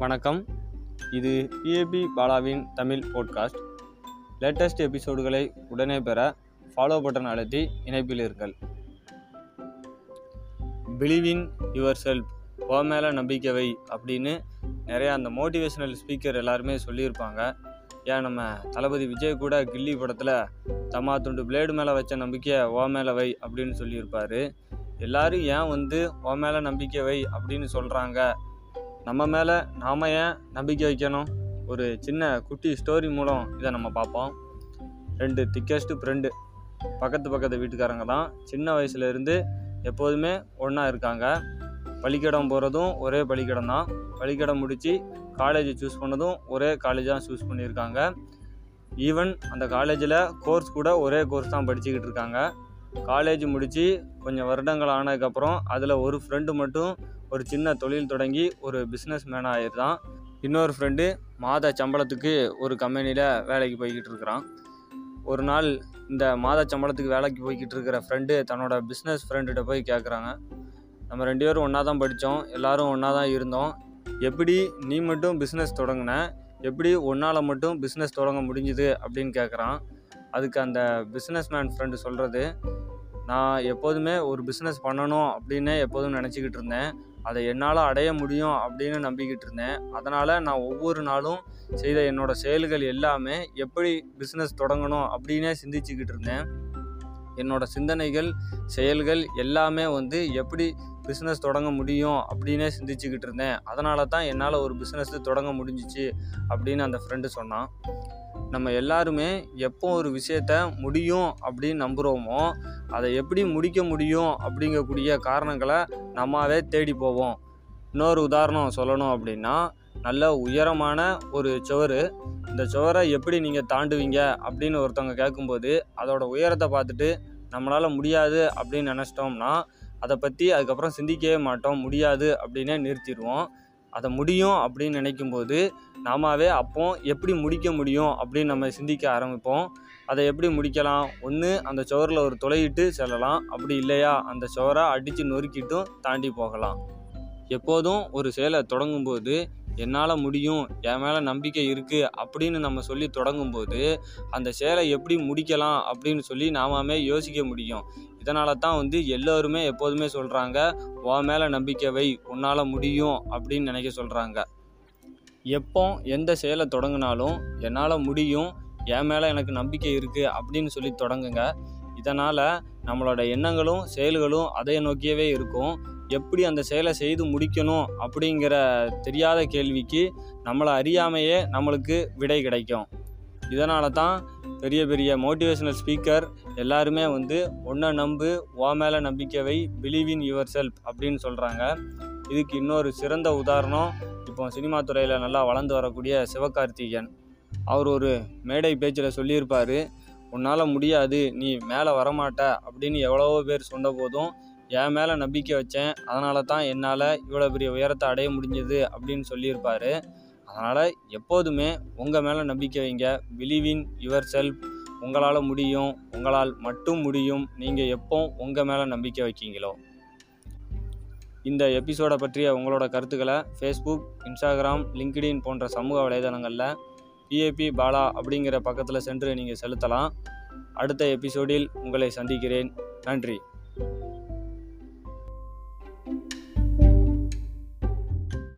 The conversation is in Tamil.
வணக்கம். இது பிஏபி பாலாவின் தமிழ் போட்காஸ்ட் லேட்டஸ்ட் எபிசோடுகளை உடனே பெற ஃபாலோ பட்டன் அழுத்தி இணைப்பில் இருங்கள். பிலீவ் இன் யுவர் செல்ஃப் ஓ மேலே நம்பிக்கை வை அப்படின்னு நிறையா அந்த மோட்டிவேஷனல் ஸ்பீக்கர் எல்லாருமே சொல்லியிருப்பாங்க. ஏன் நம்ம தளபதி விஜய் கூட கில்லி படத்தில் தம்மா துண்டு பிளேடு மேலே வச்ச நம்பிக்கையை ஓ மேலே வை அப்படின்னு சொல்லியிருப்பார். எல்லாரும் ஏன் வந்து ஓ மேலே நம்பிக்கை வை அப்படின்னு சொல்கிறாங்க நம்ம மேலே நாம் ஏன் நம்பிக்கை வைக்கணும்? ஒரு சின்ன குட்டி ஸ்டோரி மூலம் இதை நம்ம பார்ப்போம். ரெண்டு திக்கஸ்ட்டு ஃப்ரெண்டு பக்கத்து பக்கத்து வீட்டுக்காரங்க தான். சின்ன வயசுலேருந்து எப்போதுமே ஒன்றா இருக்காங்க. பள்ளிக்கடம் போகிறதும் ஒரே பள்ளிக்கடம் தான். பள்ளிக்கடம் முடித்து காலேஜ் சூஸ் பண்ணதும் ஒரே காலேஜ் தான் சூஸ் பண்ணியிருக்காங்க. ஈவன் அந்த காலேஜில் கோர்ஸ் கூட ஒரே கோர்ஸ் தான் படிச்சுக்கிட்டு இருக்காங்க. காலேஜ் முடித்து கொஞ்சம் வருடங்கள் ஆனதுக்கப்புறம் அதில் ஒரு ஃப்ரெண்டு மட்டும் ஒரு சின்ன தொழில் தொடங்கி ஒரு பிஸ்னஸ் மேனாக ஆயிருந்தான் இன்னொரு ஃப்ரெண்டு மாத சம்பளத்துக்கு ஒரு கம்பெனியில் வேலைக்கு போய்கிட்டு இருக்கிறான். ஒரு நாள் இந்த மாத சம்பளத்துக்கு வேலைக்கு போய்கிட்டு இருக்கிற ஃப்ரெண்டு தன்னோட பிஸ்னஸ் ஃப்ரெண்டுகிட்ட போய் கேட்குறாங்க நம்ம ரெண்டு பேரும் ஒன்றா தான் படித்தோம் எல்லோரும் ஒன்றா தான் இருந்தோம். எப்படி நீ மட்டும் பிஸ்னஸ் தொடங்கின? எப்படி ஒன்னால் மட்டும் பிஸ்னஸ் தொடங்க முடிஞ்சுது அப்படின்னு கேட்குறான் அதுக்கு அந்த பிஸ்னஸ் மேன் ஃப்ரெண்டு சொல்கிறது நான் எப்போதுமே ஒரு பிஸ்னஸ் பண்ணணும் அப்படின்னு எப்போதும் நினச்சிக்கிட்டு இருந்தேன். அதை என்னால் அடைய முடியும் அப்படின்னு நம்பிக்கிட்டு இருந்தேன். அதனால் நான் ஒவ்வொரு நாளும் செய்த என்னோட செயல்கள் எல்லாமே எப்படி பிஸ்னஸ் தொடங்கணும் அப்படின்னே சிந்திச்சுக்கிட்டு இருந்தேன். என்னோடய சிந்தனைகள் செயல்கள் எல்லாமே வந்து எப்படி பிஸ்னஸ் தொடங்க முடியும் அப்படின்னே சிந்திச்சுக்கிட்டு இருந்தேன். அதனால தான் என்னால் ஒரு பிஸ்னஸ் தொடங்க முடிஞ்சிச்சு அப்படின்னு அந்த ஃப்ரெண்டு சொன்னான். நம்ம எல்லாருமே எப்போ ஒரு விஷயத்த முடியும் அப்படின்னு நம்புகிறோமோ அதை எப்படி முடிக்க முடியும் அப்படிங்கக்கூடிய காரணங்களை நம்மாவே தேடி போவோம். இன்னொரு உதாரணம் சொல்லணும் அப்படின்னா நல்ல உயரமான ஒரு சுவர் இந்த சுவரை எப்படி நீங்கள் தாண்டுவீங்க அப்படின்னு ஒருத்தவங்க கேட்கும்போது அதோட உயரத்தை பார்த்துட்டு நம்மளால் முடியாது அப்படின்னு நினச்சிட்டோம்னா அதை பற்றி அதுக்கப்புறம் சிந்திக்கவே மாட்டோம் முடியாது அப்படின்னே நிறுத்திடுவோம். அதை முடியும் அப்படின்னு நினைக்கும்போது நாமாவே அப்போ எப்படி முடிக்க முடியும் அப்படின்னு நம்ம சிந்திக்க ஆரம்பிப்போம். அதை எப்படி முடிக்கலாம்? ஒன்று அந்த சுவரில் ஒரு துளையிட்டு செல்லலாம். அப்படி இல்லையா? அந்த சுவரை அடித்து நொறுக்கிட்டும் தாண்டி போகலாம். எப்போதும் ஒரு செயலை தொடங்கும்போது என்னால் முடியும் என் மேலே நம்பிக்கை இருக்குது அப்படின்னு நம்ம சொல்லி தொடங்கும்போது அந்த செயலை எப்படி முடிக்கலாம் அப்படின்னு சொல்லி நாமே யோசிக்க முடியும். இதனால தான் வந்து எல்லோருமே எப்போதுமே சொல்கிறாங்க உன் மேலே நம்பிக்கை வை உன்னால் முடியும் அப்படின்னு நினைக்க சொல்கிறாங்க எப்போ எந்த செயலை தொடங்கினாலும் என்னால் முடியும் என் மேலே எனக்கு நம்பிக்கை இருக்குது அப்படின்னு சொல்லி தொடங்குங்க. இதனால் நம்மளோட எண்ணங்களும் செயல்களும் அதை நோக்கியவே இருக்கும். எப்படி அந்த செயலை செய்து முடிக்கணும் அப்படிங்கிற தெரியாத கேள்விக்கு நம்மளை அறியாமையே நம்மளுக்கு விடை கிடைக்கும். இதனால தான் பெரிய பெரிய மோட்டிவேஷனல் ஸ்பீக்கர் எல்லாருமே வந்து ஒன்றை நம்பு ஓ மேலே நம்பிக்கைவை பிலீவ் இன் யுவர் செல்ஃப் அப்படின்னு சொல்கிறாங்க இதுக்கு இன்னொரு சிறந்த உதாரணம் இப்போ சினிமா துறையில் நல்லா வளர்ந்து வரக்கூடிய சிவகார்த்திகேயன். அவர் ஒரு மேடை பேச்சில் சொல்லியிருப்பார் உன்னால் முடியாது நீ மேலே வரமாட்ட அப்படின்னு எவ்வளவோ பேர் சொன்ன போதும் என் மேலே நம்பிக்கை வச்சேன் அதனால தான் என்னால் இவ்வளோ பெரிய உயரத்தை அடைய முடிஞ்சது அப்படின்னு சொல்லியிருப்பார். அதனால் எப்போதுமே உங்கள் மேலே நம்பிக்கை வைங்க. பிலீவ் இன் யுவர் செல்ஃப் உங்களால் முடியும். உங்களால் மட்டும் முடியும். நீங்கள் எப்போ உங்கள் மேலே நம்பிக்கை வைக்கீங்களோ. இந்த எபிசோடை பற்றிய உங்களோட கருத்துக்களை ஃபேஸ்புக் இன்ஸ்டாகிராம் லிங்க்டின் போன்ற சமூக வலைதளங்களில் பிஏபி பாலா அப்படிங்கிற பக்கத்தில் சென்று நீங்கள் செலுத்தலாம். அடுத்த எபிசோடில் உங்களை சந்திக்கிறேன். நன்றி.